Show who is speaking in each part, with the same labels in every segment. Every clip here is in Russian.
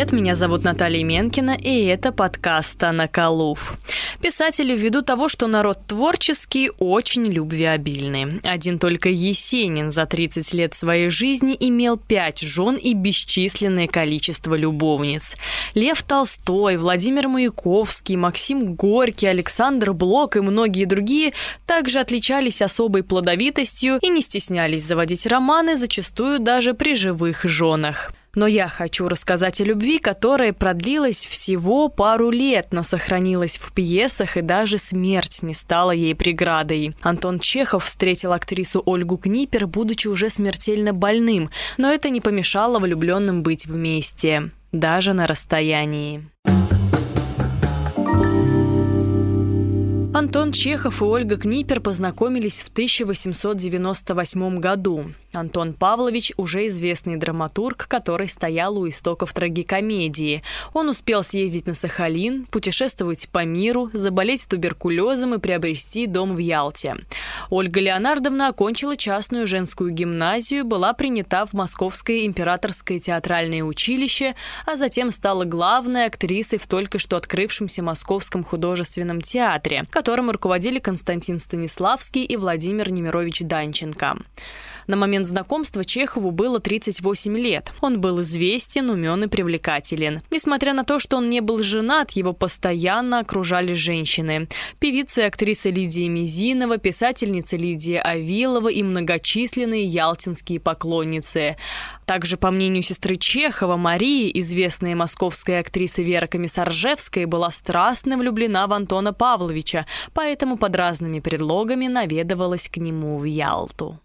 Speaker 1: привет, меня зовут Наталья Менкина, и это подкаст «Анакалув». Писателю ввиду того, что народ творческий, очень любвеобильный. Один только Есенин за 30 лет своей жизни имел пять жен и бесчисленное количество любовниц. Лев Толстой, Владимир Маяковский, Максим Горький, Александр Блок и многие другие также отличались особой плодовитостью и не стеснялись заводить романы, зачастую даже при живых женах. Но я хочу рассказать о любви, которая продлилась всего пару лет, но сохранилась в пьесах, и даже смерть не стала ей преградой. Антон Чехов встретил актрису Ольгу Книпер, будучи уже смертельно больным, но это не помешало влюбленным быть вместе, даже на расстоянии. Антон Чехов и Ольга Книпер познакомились в 1898 году. Антон Павлович – уже известный драматург, который стоял у истоков трагикомедии. Он успел съездить на Сахалин, путешествовать по миру, заболеть туберкулезом и приобрести дом в Ялте. Ольга Леонардовна окончила частную женскую гимназию, была принята в Московское императорское театральное училище, а затем стала главной актрисой в только что открывшемся Московском художественном театре, которым руководили Константин Станиславский и Владимир Немирович Данченко. На момент знакомства Чехову было 38 лет. Он был известен, умен и привлекателен. Несмотря на то, что он не был женат, его постоянно окружали женщины. Певица и актриса Лидия Мизинова, писательница Лидия Авилова и многочисленные ялтинские поклонницы. Также, по мнению сестры Чехова, Марии, известная московская актриса Вера Комиссаржевская, была страстно влюблена в Антона Павловича, поэтому под разными предлогами наведывалась к нему в Ялту.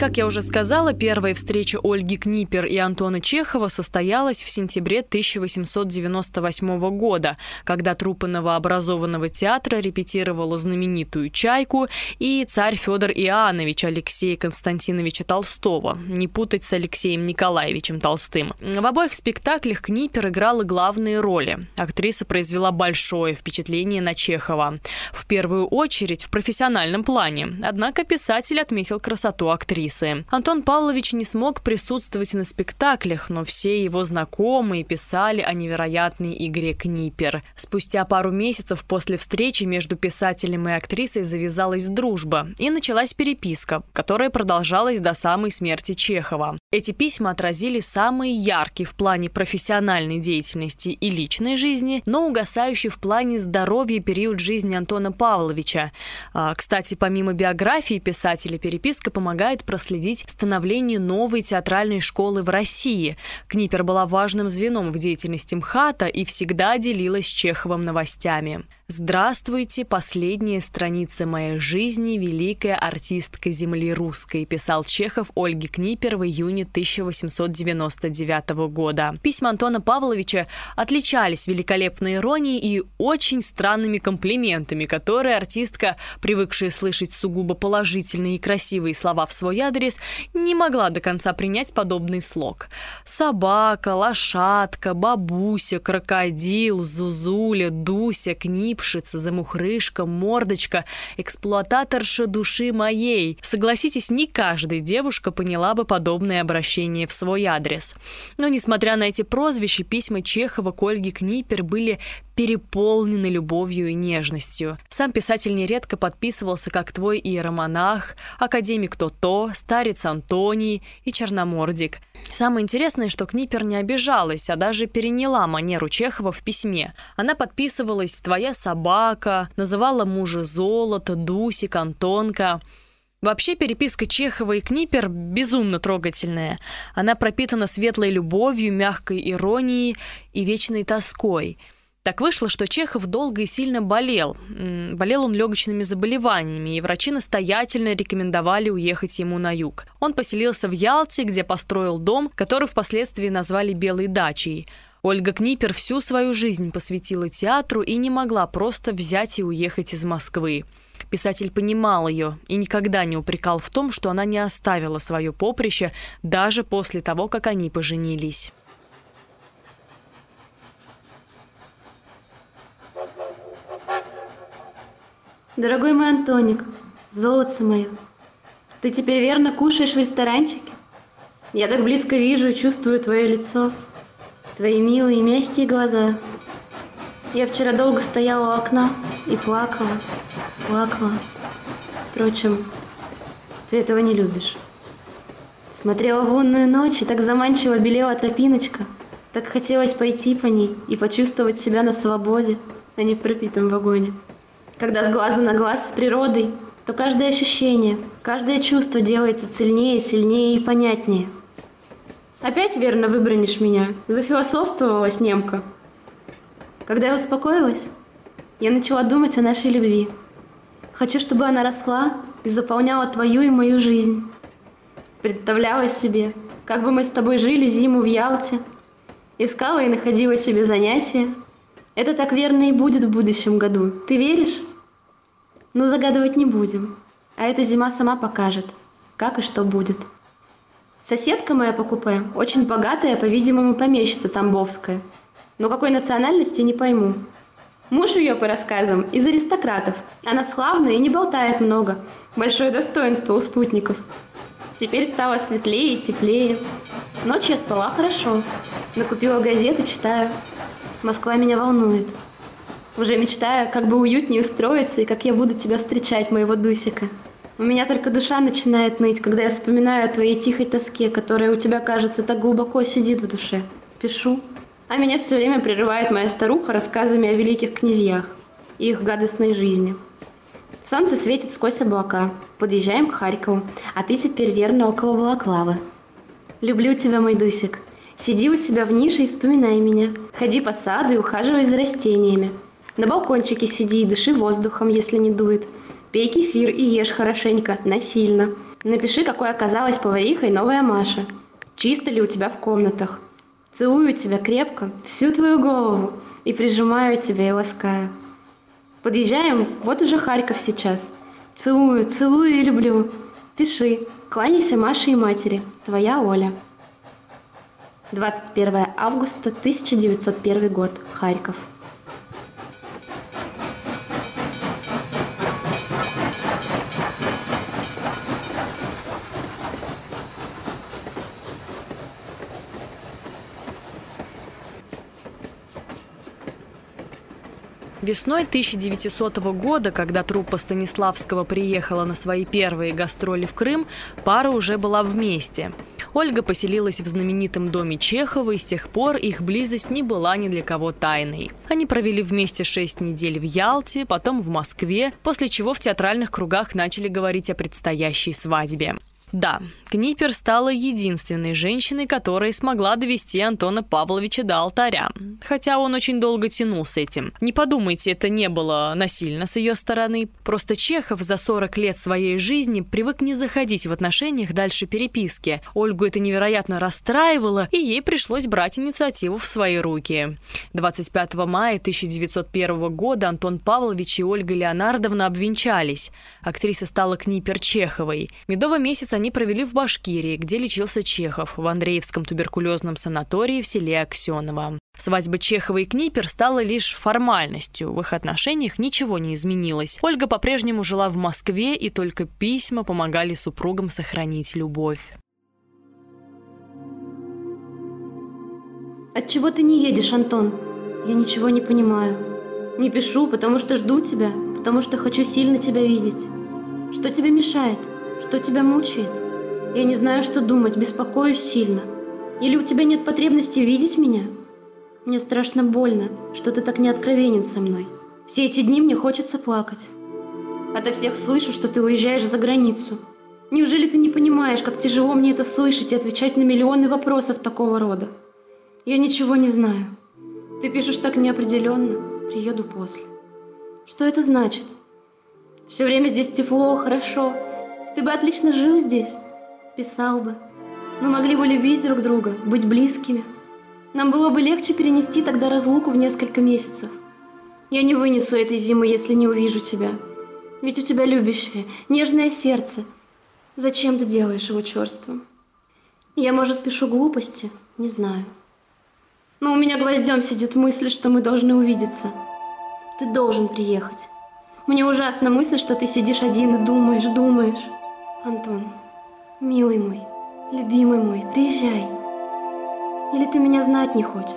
Speaker 1: Как я уже сказала, первая встреча Ольги Книпер и Антона Чехова состоялась в сентябре 1898 года, когда труппа новообразованного театра репетировала знаменитую «Чайку» и царь Федор Иоаннович Алексея Константиновича Толстого, не путать с Алексеем Николаевичем Толстым. В обоих спектаклях Книпер играла главные роли. Актриса произвела большое впечатление на Чехова. В первую очередь в профессиональном плане. Однако писатель отметил красоту актрисы актрисы. Антон Павлович не смог присутствовать на спектаклях, но все его знакомые писали о невероятной игре Книпер. Спустя пару месяцев после встречи между писателем и актрисой завязалась дружба, и началась переписка, которая продолжалась до самой смерти Чехова. Эти письма отразили самые яркие в плане профессиональной деятельности и личной жизни, но угасающий в плане здоровья период жизни Антона Павловича. А, кстати, помимо биографии писателя, переписка помогает проследить становление новой театральной школы в России. Книпер была важным звеном в деятельности МХАТа и всегда делилась с Чеховым новостями. «Здравствуйте, последняя страница моей жизни, великая артистка земли русской», писал Чехов Ольге Книпер в июне 1899 года. Письма Антона Павловича отличались великолепной иронией и очень странными комплиментами, которые артистка, привыкшая слышать сугубо положительные и красивые слова в свой адрес, не могла до конца принять подобный слог. Собака, лошадка, бабуся, крокодил, зузуля, дуся, книпшица, замухрышка, мордочка, эксплуататорша души моей. Согласитесь, не каждая девушка поняла бы подобное обращение в свой адрес. Но, несмотря на эти прозвища, письма Чехова к Ольге Книпер были переполнены любовью и нежностью. Сам писатель нередко подписывался как твой иеромонах, академик То-То, старец Антоний и Черномордик. Самое интересное, что Книпер не обижалась, а даже переняла манеру Чехова в письме. Она подписывалась «Твоя собака», называла мужа Золото, Дусик, Антонка. Вообще переписка Чехова и Книпер безумно трогательная. Она пропитана светлой любовью, мягкой иронией и вечной тоской – так вышло, что Чехов долго и сильно болел. Болел он легочными заболеваниями, и врачи настоятельно рекомендовали уехать ему на юг. Он поселился в Ялте, где построил дом, который впоследствии назвали «Белой дачей». Ольга Книпер всю свою жизнь посвятила театру и не могла просто взять и уехать из Москвы. Писатель понимал ее и никогда не упрекал в том, что она не оставила свое поприще даже после того, как они поженились.
Speaker 2: Дорогой мой Антоник, золотце мое, ты теперь верно кушаешь в ресторанчике? Я так близко вижу и чувствую твое лицо, твои милые мягкие глаза. Я вчера долго стояла у окна и плакала, плакала. Впрочем, ты этого не любишь. Смотрела лунную ночь, и так заманчиво белела тропиночка. Так хотелось пойти по ней и почувствовать себя на свободе, а не в пропитом вагоне. Когда с глазу на глаз с природой, то каждое ощущение, каждое чувство делается сильнее, сильнее и понятнее. Опять верно выбранишь меня, зафилософствовалась немка. Когда я успокоилась, я начала думать о нашей любви. Хочу, чтобы она росла и заполняла твою и мою жизнь. Представляла себе, как бы мы с тобой жили зиму в Ялте. Искала и находила себе занятия. Это так верно и будет в будущем году. Ты веришь? Ну, загадывать не будем. А эта зима сама покажет, как и что будет. Соседка моя по купе, очень богатая, по-видимому, помещица Тамбовская. Но какой национальности, не пойму. Муж ее, по рассказам, из аристократов. Она славная и не болтает много. Большое достоинство у спутников. Теперь стало светлее и теплее. Ночью я спала хорошо. Накупила газеты, читаю. Москва меня волнует. Уже мечтаю, как бы уютнее устроиться и как я буду тебя встречать, моего Дусика. У меня только душа начинает ныть, когда я вспоминаю о твоей тихой тоске, которая у тебя, кажется, так глубоко сидит в душе. Пишу. А меня все время прерывает моя старуха рассказами о великих князьях и их гадостной жизни. Солнце светит сквозь облака. Подъезжаем к Харькову, а ты теперь верно около Волоклавы. Люблю тебя, мой Дусик. Сиди у себя в нише и вспоминай меня. Ходи по саду и ухаживай за растениями. На балкончике сиди и дыши воздухом, если не дует. Пей кефир и ешь хорошенько, насильно. Напиши, какой оказалась поварихой новая Маша. Чисто ли у тебя в комнатах. Целую тебя крепко, всю твою голову, и прижимаю тебя и ласкаю. Подъезжаем, вот уже Харьков сейчас. Целую, целую и люблю. Пиши. Кланяйся Маше и матери. Твоя Оля. 21 августа 1901 год. Харьков.
Speaker 1: Весной 1900 года, когда труппа Станиславского приехала на свои первые гастроли в Крым, пара уже была вместе. Ольга поселилась в знаменитом доме Чехова, и с тех пор их близость не была ни для кого тайной. Они провели вместе шесть недель в Ялте, потом в Москве, после чего в театральных кругах начали говорить о предстоящей свадьбе. Да, Книпер стала единственной женщиной, которая смогла довести Антона Павловича до алтаря. Хотя он очень долго тянул с этим. Не подумайте, это не было насильно с ее стороны. Просто Чехов за 40 лет своей жизни привык не заходить в отношениях дальше переписки. Ольгу это невероятно расстраивало, и ей пришлось брать инициативу в свои руки. 25 мая 1901 года Антон Павлович и Ольга Леонардовна обвенчались. Актриса стала Книпер Чеховой. Медовый месяц они провели в Башкирии, где лечился Чехов, в Андреевском туберкулезном санатории в селе Аксеново. Свадьба Чехова и Книпер стала лишь формальностью. В их отношениях ничего не изменилось. Ольга по-прежнему жила в Москве, и только письма помогали супругам сохранить любовь.
Speaker 2: От чего ты не едешь, Антон? Я ничего не понимаю. Не пишу, потому что жду тебя, потому что хочу сильно тебя видеть. Что тебе мешает? Что тебя мучает? Я не знаю, что думать, беспокоюсь сильно. Или у тебя нет потребности видеть меня? Мне страшно больно, что ты так не откровенен со мной. Все эти дни мне хочется плакать. Ото всех слышу, что ты уезжаешь за границу. Неужели ты не понимаешь, как тяжело мне это слышать и отвечать на миллионы вопросов такого рода? Я ничего не знаю. Ты пишешь так неопределенно. Приеду после. Что это значит? Все время здесь тепло, хорошо. Ты бы отлично жил здесь, писал бы. Мы могли бы любить друг друга, быть близкими. Нам было бы легче перенести тогда разлуку в несколько месяцев. Я не вынесу этой зимы, если не увижу тебя. Ведь у тебя любящее, нежное сердце. Зачем ты делаешь его черством? Я, может, пишу глупости, не знаю. Но у меня гвоздем сидит мысль, что мы должны увидеться. Ты должен приехать. Мне ужасна мысль, что ты сидишь один и думаешь, думаешь. Антон, милый мой, Любимый мой, приезжай. Или ты меня знать не хочешь?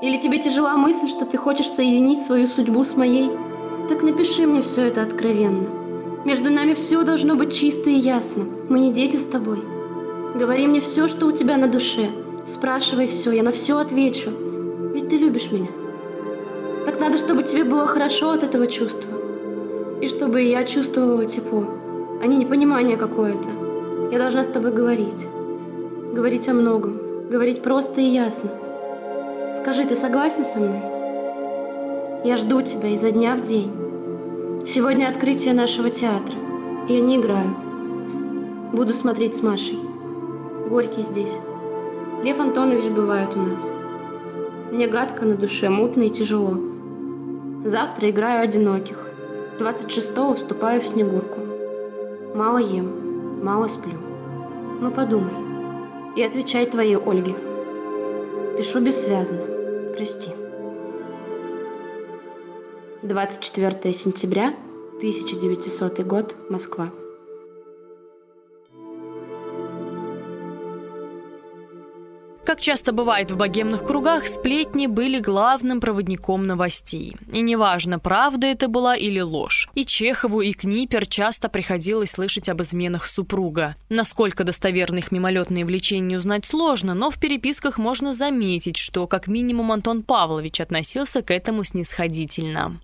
Speaker 2: Или тебе тяжела мысль, что ты хочешь соединить свою судьбу с моей? Так напиши мне все это откровенно. Между нами все должно быть чисто и ясно. Мы не дети с тобой. Говори мне все, что у тебя на душе. Спрашивай все, я на все отвечу. Ведь ты любишь меня. Так надо, чтобы тебе было хорошо от этого чувства. И чтобы я чувствовала тепло, а не непонимание какое-то. Я должна с тобой говорить. Говорить о многом. Говорить просто и ясно. Скажи, ты согласен со мной? Я жду тебя изо дня в день. Сегодня открытие нашего театра. Я не играю. Буду смотреть с Машей. Горький здесь. Лев Антонович бывает у нас. Мне гадко на душе, мутно и тяжело. Завтра играю одиноких. 26-го вступаю в Снегурку. Мало ем, мало сплю. Ну подумай и отвечай твоей Ольге. Пишу бессвязно. Прости. 24 сентября 1900 год, Москва.
Speaker 1: Как часто бывает в богемных кругах, сплетни были главным проводником новостей. И неважно, правда это была или ложь. И Чехову, и Книпер часто приходилось слышать об изменах супруга. Насколько достоверны их мимолетные влечения узнать сложно, но в переписках можно заметить, что как минимум Антон Павлович относился к этому снисходительно.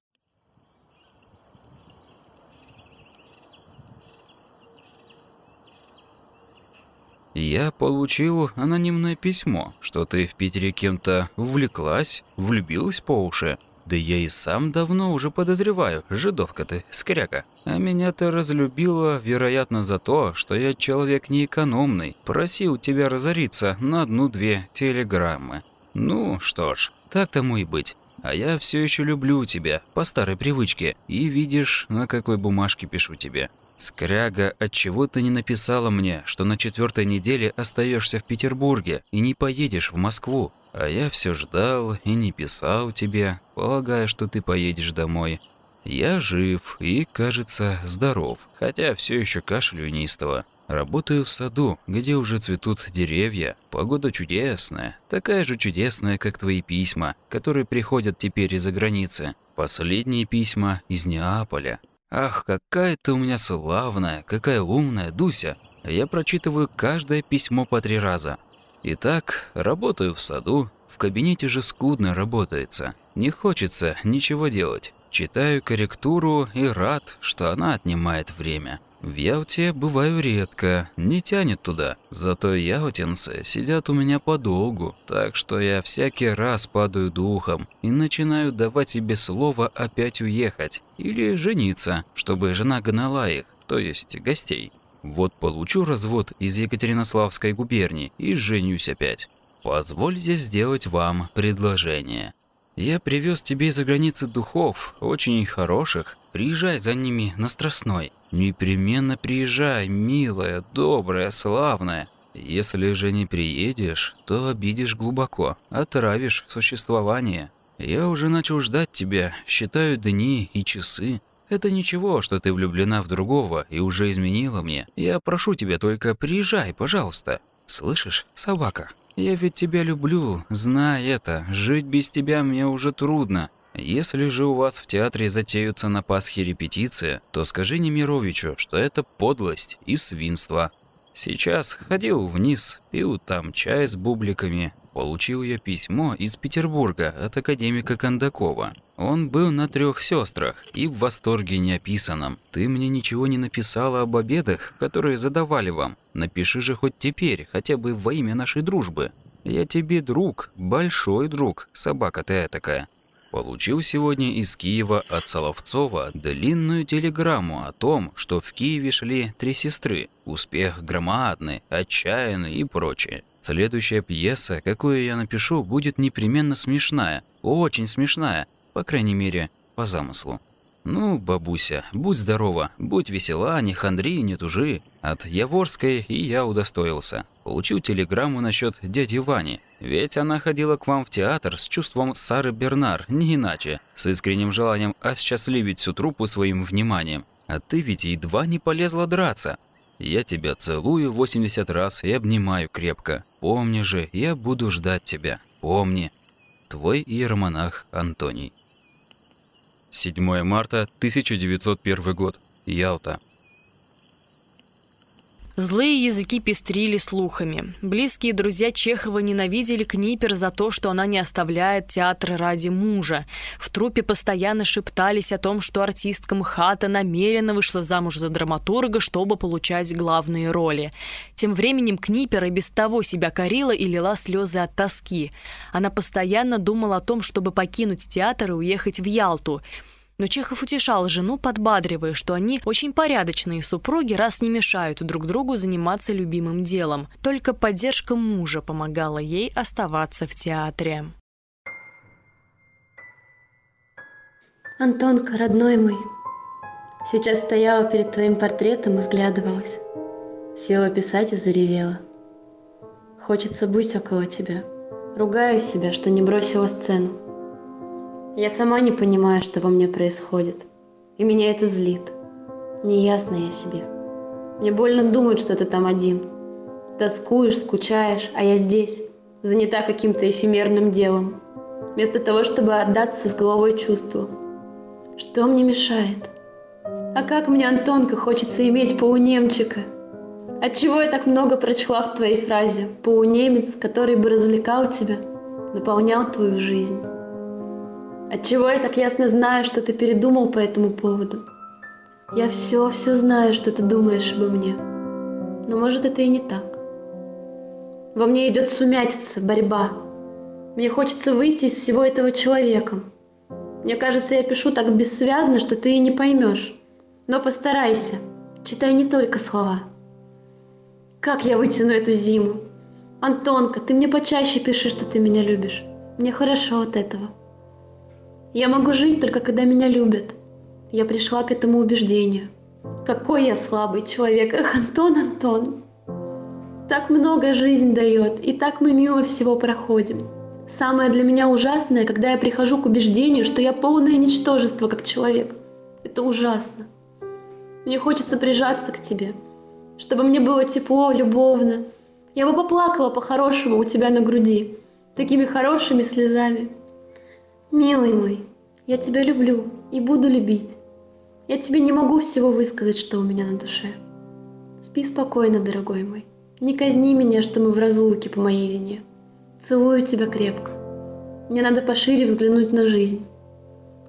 Speaker 3: Я получил анонимное письмо, что ты в Питере кем-то увлеклась, влюбилась по уши. Да я и сам давно уже подозреваю, жидовка ты, скряка. А меня ты разлюбила, вероятно, за то, что я человек неэкономный, просил тебя разориться на одну-две телеграммы. Ну, что ж, так тому и быть. А я все еще люблю тебя, по старой привычке, и видишь, на какой бумажке пишу тебе. «Скряга, отчего ты не написала мне, что на четвертой неделе остаешься в Петербурге и не поедешь в Москву? А я все ждал и не писал тебе, полагая, что ты поедешь домой. Я жив и, кажется, здоров, хотя все еще кашлю неистово. Работаю в саду, где уже цветут деревья. Погода чудесная, такая же чудесная, как твои письма, которые приходят теперь из-за границы. Последние письма из Неаполя. Ах, какая ты у меня славная, какая умная, Дуся. Я прочитываю каждое письмо по три раза. Итак, работаю в саду. В кабинете же скудно работается. Не хочется ничего делать. Читаю корректуру и рад, что она отнимает время. В Ялте бываю редко, не тянет туда. Зато яутинцы сидят у меня подолгу, так что я всякий раз падаю духом и начинаю давать себе слово опять уехать или жениться, чтобы жена гнала их, то есть гостей. Вот получу развод из Екатеринославской губернии и женюсь опять. Позвольте сделать вам предложение. Я привез тебе из-за границы духов, очень хороших. Приезжай за ними на Страстной. Непременно приезжай, милая, добрая, славная. Если же не приедешь, то обидишь глубоко, отравишь существование. Я уже начал ждать тебя, считаю дни и часы. Это ничего, что ты влюблена в другого и уже изменила мне. Я прошу тебя только приезжай, пожалуйста. Слышишь, собака? Я ведь тебя люблю, знай это. Жить без тебя мне уже трудно. Если же у вас в театре затеются на Пасхе репетиции, то скажи Немировичу, что это подлость и свинство. Сейчас ходил вниз, пил там чай с бубликами. Получил я письмо из Петербурга от академика Кондакова. Он был на трех сестрах и в восторге неописанном. Ты мне ничего не написала об обедах, которые задавали вам. Напиши же хоть теперь, хотя бы во имя нашей дружбы. Я тебе друг, большой друг, собака ты такая. Получил сегодня из Киева от Соловцова длинную телеграмму о том, что в Киеве шли три сестры. Успех громадный, отчаянный и прочее. Следующая пьеса, какую я напишу, будет непременно смешная. Очень смешная. По крайней мере, по замыслу. Ну, бабуся, будь здорова, будь весела, не хандри, не тужи. От Яворской и я удостоился. Получил телеграмму насчет дяди Вани. Ведь она ходила к вам в театр с чувством Сары Бернар, не иначе. С искренним желанием осчастливить всю труппу своим вниманием. А ты ведь едва не полезла драться. Я тебя целую 80 раз и обнимаю крепко. Помни же, я буду ждать тебя. Помни. Твой иеромонах Антоний. 7 марта 1901 год. Ялта.
Speaker 1: Злые языки пестрили слухами. Близкие друзья Чехова ненавидели Книпер за то, что она не оставляет театр ради мужа. В трупе постоянно шептались о том, что артистка МХАТа намеренно вышла замуж за драматурга, чтобы получать главные роли. Тем временем Книпер и без того себя корила и лила слезы от тоски. Она постоянно думала о том, чтобы покинуть театр и уехать в Ялту – но Чехов утешал жену, подбадривая, что они очень порядочные супруги, раз не мешают друг другу заниматься любимым делом. Только поддержка мужа помогала ей оставаться в театре.
Speaker 2: Антонка, родной мой, сейчас стояла перед твоим портретом и вглядывалась. Села писать и заревела. Хочется быть около тебя. Ругаю себя, что не бросила сцену. Я сама не понимаю, что во мне происходит. И меня это злит. Неясно я себе. Мне больно думать, что ты там один. Тоскуешь, скучаешь, а я здесь, занята каким-то эфемерным делом. Вместо того, чтобы отдаться с головой чувству. Что мне мешает? А как мне, Антонка, хочется иметь полунемчика? Отчего я так много прочла в твоей фразе «полунемец, который бы развлекал тебя, наполнял твою жизнь»? Отчего я так ясно знаю, что ты передумал по этому поводу? Я все, все знаю, что ты думаешь обо мне. Но может это и не так. Во мне идет сумятица, борьба. Мне хочется выйти из всего этого человеком. Мне кажется, я пишу так бессвязно, что ты и не поймешь. Но постарайся, читай не только слова. Как я вытяну эту зиму? Антонка, ты мне почаще пиши, что ты меня любишь. Мне хорошо от этого. Я могу жить только когда меня любят. Я пришла к этому убеждению. Какой я слабый человек. Эх, Антон, Антон. Так много жизнь дает, и так мы мимо всего проходим. Самое для меня ужасное, когда я прихожу к убеждению, что я полное ничтожество как человек. Это ужасно. Мне хочется прижаться к тебе, чтобы мне было тепло, любовно. Я бы поплакала по-хорошему у тебя на груди, такими хорошими слезами. Милый мой, я тебя люблю и буду любить. Я тебе не могу всего высказать, что у меня на душе. Спи спокойно, дорогой мой. Не казни меня, что мы в разлуке по моей вине. Целую тебя крепко. Мне надо пошире взглянуть на жизнь.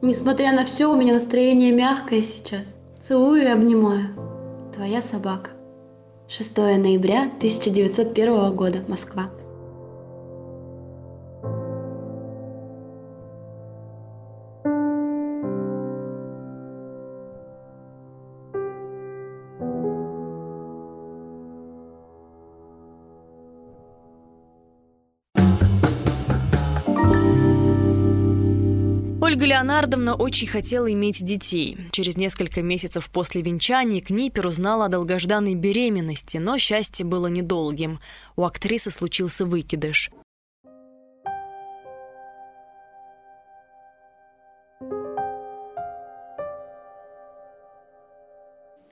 Speaker 2: Несмотря на все, у меня настроение мягкое сейчас. Целую и обнимаю. Твоя собака. 6 ноября 1901 года, Москва.
Speaker 1: Леонардовна очень хотела иметь детей. Через несколько месяцев после венчания Книпер узнала о долгожданной беременности, но счастье было недолгим. У актрисы случился выкидыш.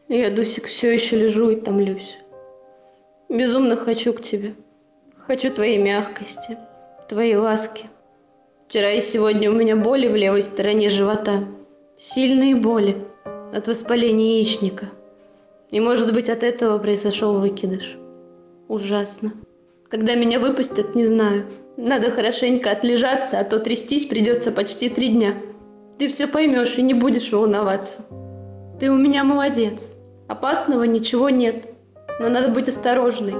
Speaker 2: Я, Дусик, все еще лежу и томлюсь. Безумно хочу к тебе. Хочу твоей мягкости, твоей ласки. Вчера и сегодня у меня боли в левой стороне живота. Сильные боли от воспаления яичника. И, может быть, от этого произошел выкидыш. Ужасно. Когда меня выпустят, не знаю. Надо хорошенько отлежаться, а то трястись придется почти три дня. Ты все поймешь и не будешь волноваться. Ты у меня молодец. Опасного ничего нет. Но надо быть осторожной,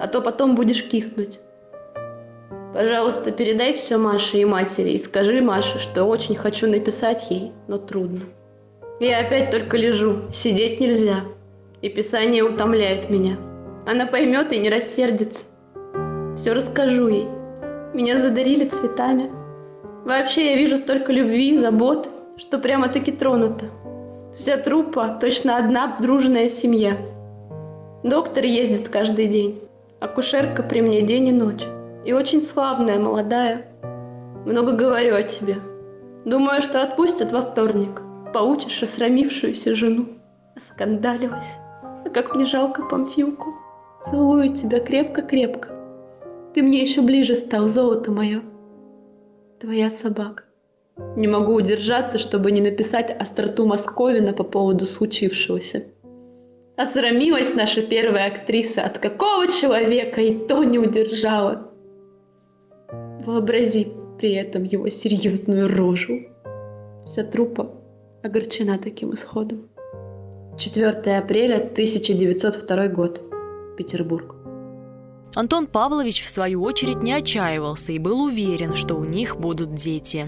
Speaker 2: а то потом будешь киснуть. Пожалуйста, передай все Маше и матери и скажи Маше, что очень хочу написать ей, но трудно. Я опять только лежу, сидеть нельзя. И писание утомляет меня. Она поймет и не рассердится. Все расскажу ей. Меня задарили цветами. Вообще я вижу столько любви и заботы, что прямо-таки тронута. Вся труппа точно одна дружная семья. Доктор ездит каждый день. Акушерка при мне день и ночь и очень славная, молодая. Много говорю о тебе. Думаю, что отпустят во вторник. Поучишь осрамившуюся жену. Оскандалилась. А как мне жалко Памфилку. Целую тебя крепко-крепко. Ты мне еще ближе стал, золото мое. Твоя собака. Не могу удержаться, чтобы не написать остроту Московина по поводу случившегося. Осрамилась наша первая актриса, от какого человека и то не удержала. Вообрази при этом его серьезную рожу. Вся трупа огорчена таким исходом. 4 апреля 1902 год. Петербург.
Speaker 1: Антон Павлович, в свою очередь, не отчаивался и был уверен, что у них будут дети.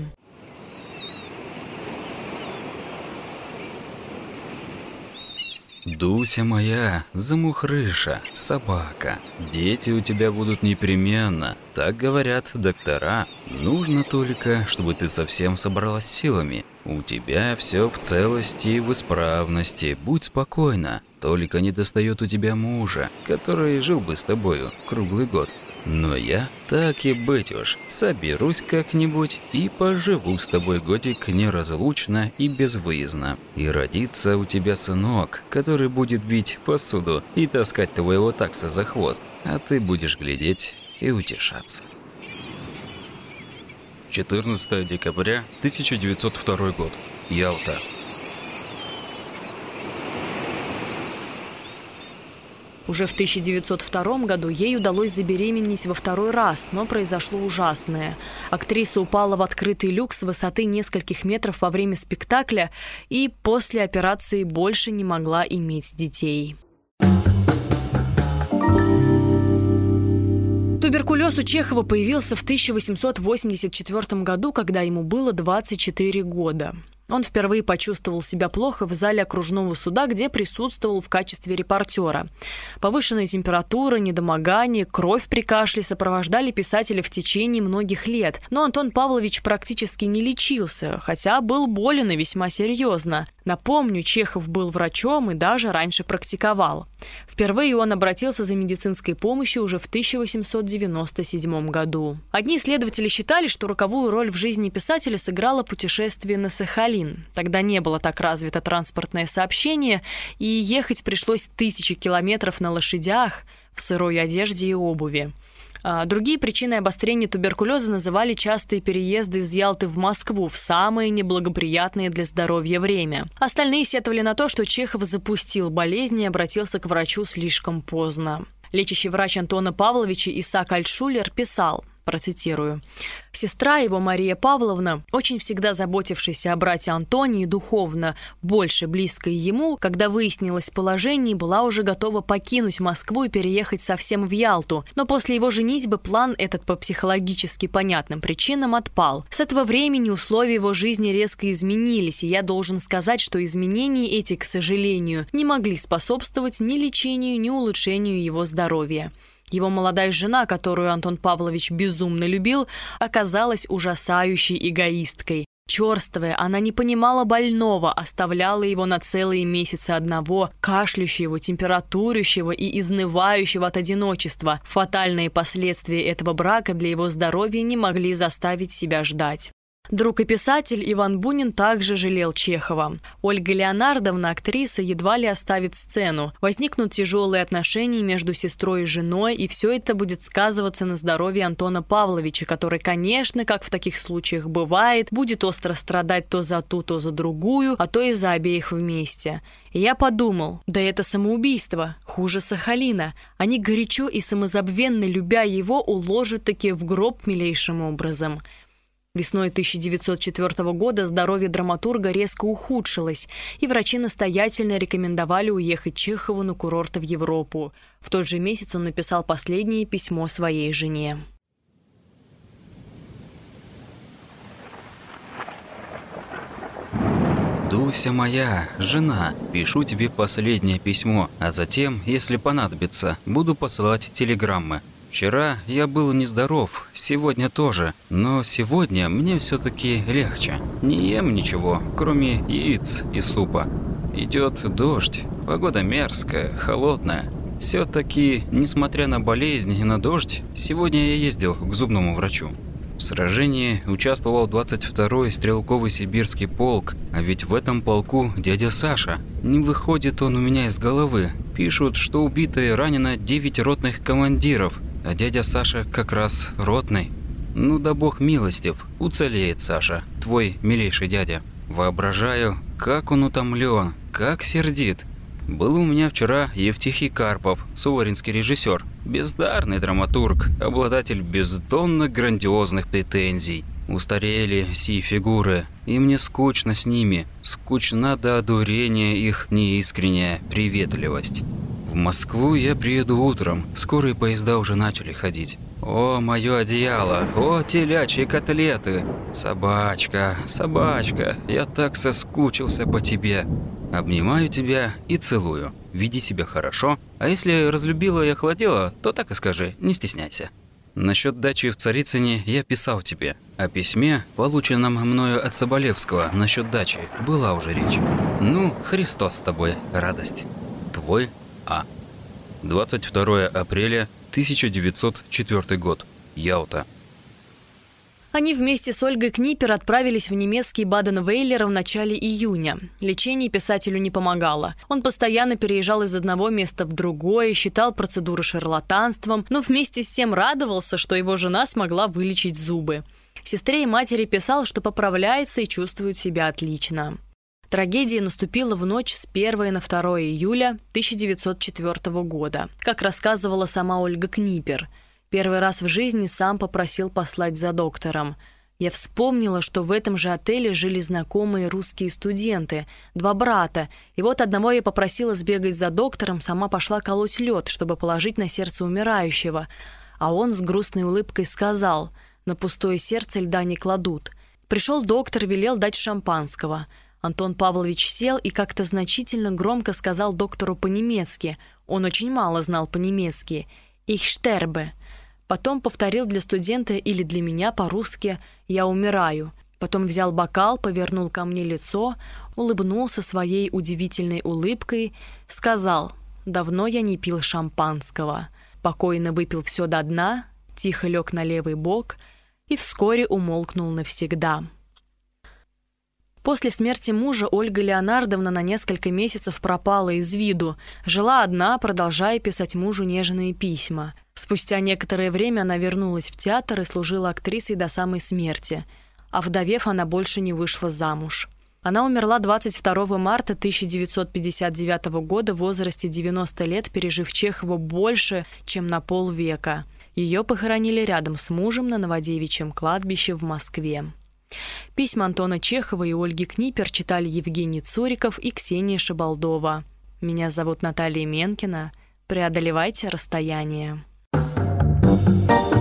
Speaker 3: Дуся моя, замухрыша, собака. Дети у тебя будут непременно. Так говорят доктора. Нужно только, чтобы ты совсем собралась силами. У тебя все в целости и в исправности. Будь спокойна. Только не достает у тебя мужа, который жил бы с тобою круглый год. Но я, так и быть уж, соберусь как-нибудь и поживу с тобой годик неразлучно и безвыездно. И родится у тебя сынок, который будет бить посуду и таскать твоего такса за хвост, а ты будешь глядеть и утешаться. 14 декабря 1902 год. Ялта.
Speaker 1: Уже в 1902 году ей удалось забеременеть во второй раз, но произошло ужасное. Актриса упала в открытый люк с высоты нескольких метров во время спектакля и после операции больше не могла иметь детей. Туберкулез у Чехова появился в 1884 году, когда ему было 24 года. Он впервые почувствовал себя плохо в зале окружного суда, где присутствовал в качестве репортера. Повышенная температура, недомогание, кровь при кашле сопровождали писателя в течение многих лет. Но Антон Павлович практически не лечился, хотя был болен и весьма серьезно. Напомню, Чехов был врачом и даже раньше практиковал. Впервые он обратился за медицинской помощью уже в 1897 году. Одни исследователи считали, что роковую роль в жизни писателя сыграло путешествие на Сахалин. Тогда не было так развито транспортное сообщение, и ехать пришлось тысячи километров на лошадях в сырой одежде и обуви. А, другие причины обострения туберкулеза называли частые переезды из Ялты в Москву в самое неблагоприятное для здоровья время. Остальные сетовали на то, что Чехов запустил болезнь и обратился к врачу слишком поздно. Лечащий врач Антона Павловича Исаак Альтшулер писал, процитирую. Сестра его, Мария Павловна, очень всегда заботившаяся о брате Антонии духовно, больше близкой ему, когда выяснилось положение, была уже готова покинуть Москву и переехать совсем в Ялту. Но после его женитьбы план этот по психологически понятным причинам отпал. С этого времени условия его жизни резко изменились, и я должен сказать, что изменения эти, к сожалению, не могли способствовать ни лечению, ни улучшению его здоровья. Его молодая жена, которую Антон Павлович безумно любил, оказалась ужасающей эгоисткой. Черствая, она не понимала больного, оставляла его на целые месяцы одного, кашляющего, температурящего и изнывающего от одиночества. Фатальные последствия этого брака для его здоровья не могли заставить себя ждать. Друг и писатель Иван Бунин также жалел Чехова. Ольга Леонардовна, актриса, едва ли оставит сцену. Возникнут тяжелые отношения между сестрой и женой, и все это будет сказываться на здоровье Антона Павловича, который, конечно, как в таких случаях бывает, будет остро страдать то за ту, то за другую, а то и за обеих вместе. И я подумал, да это самоубийство, хуже Сахалина. Они горячо и самозабвенно, любя его, уложат таки в гроб милейшим образом. Весной 1904 года здоровье драматурга резко ухудшилось, и врачи настоятельно рекомендовали уехать Чехову на курорты в Европу. В тот же месяц он написал последнее письмо своей жене.
Speaker 3: Дуся моя, жена, пишу тебе последнее письмо, а затем, если понадобится, буду посылать телеграммы. Вчера я был нездоров, сегодня тоже, но сегодня мне все-таки легче. Не ем ничего, кроме яиц и супа. Идет дождь, погода мерзкая, холодная. Все-таки, несмотря на болезнь и на дождь, сегодня я ездил к зубному врачу. В сражении участвовал 22-й стрелковый сибирский полк, а ведь в этом полку дядя Саша. Не выходит он у меня из головы. Пишут, что убито и ранено 9 ротных командиров, а дядя Саша как раз ротный. Ну да бог милостив, уцелеет Саша, твой милейший дядя. Воображаю, как он утомлен, как сердит. Был у меня вчера Евтихий Карпов, суворинский режиссер, бездарный драматург, обладатель бездонно грандиозных претензий. Устарели сии фигуры, и мне скучно с ними, скучна до одурения их неискренняя приветливость. В Москву я приеду утром, скорые поезда уже начали ходить. О, мое одеяло, о, телячьи котлеты. Собачка, собачка, я так соскучился по тебе. Обнимаю тебя и целую. Веди себя хорошо. А если разлюбила и охладела, то так и скажи, не стесняйся. Насчет дачи в Царицыне я писал тебе. О письме, полученном мною от Соболевского насчет дачи, была уже речь. Ну, Христос с тобой, радость. Твой А. 22 апреля 1904 год. Ялта.
Speaker 1: Они вместе с Ольгой Книпер отправились в немецкий Баден-Вейлер в начале июня. Лечение писателю не помогало. Он постоянно переезжал из одного места в другое, считал процедуры шарлатанством, но вместе с тем радовался, что его жена смогла вылечить зубы. Сестре и матери писал, что поправляется и чувствует себя отлично. Трагедия наступила в ночь с 1 на 2 июля 1904 года. Как рассказывала сама Ольга Книпер – Первый раз в жизни сам попросил послать за доктором. Я вспомнила, что в этом же отеле жили знакомые русские студенты, два брата, и вот одного я попросила сбегать за доктором, сама пошла колоть лед, чтобы положить на сердце умирающего. А он с грустной улыбкой сказал, на пустое сердце льда не кладут. Пришел доктор, велел дать шампанского. Антон Павлович сел и как-то значительно громко сказал доктору по-немецки. Он очень мало знал по-немецки. «Ich sterbe». Потом повторил для студента или для меня по-русски «я умираю». Потом взял бокал, повернул ко мне лицо, улыбнулся своей удивительной улыбкой, сказал «давно я не пил шампанского». Покойно выпил все до дна, тихо лег на левый бок и вскоре умолкнул навсегда. После смерти мужа Ольга Леонардовна на несколько месяцев пропала из виду, жила одна, продолжая писать мужу нежные письма. Спустя некоторое время она вернулась в театр и служила актрисой до самой смерти. А вдовев, она больше не вышла замуж. Она умерла 22 марта 1959 года в возрасте 90 лет, пережив Чехова больше, чем на полвека. Ее похоронили рядом с мужем на Новодевичьем кладбище в Москве. Письма Антона Чехова и Ольги Книпер читали Евгений Цуриков и Ксения Шабалдова. Меня зовут Наталья Менкина. Преодолевайте расстояние. thank you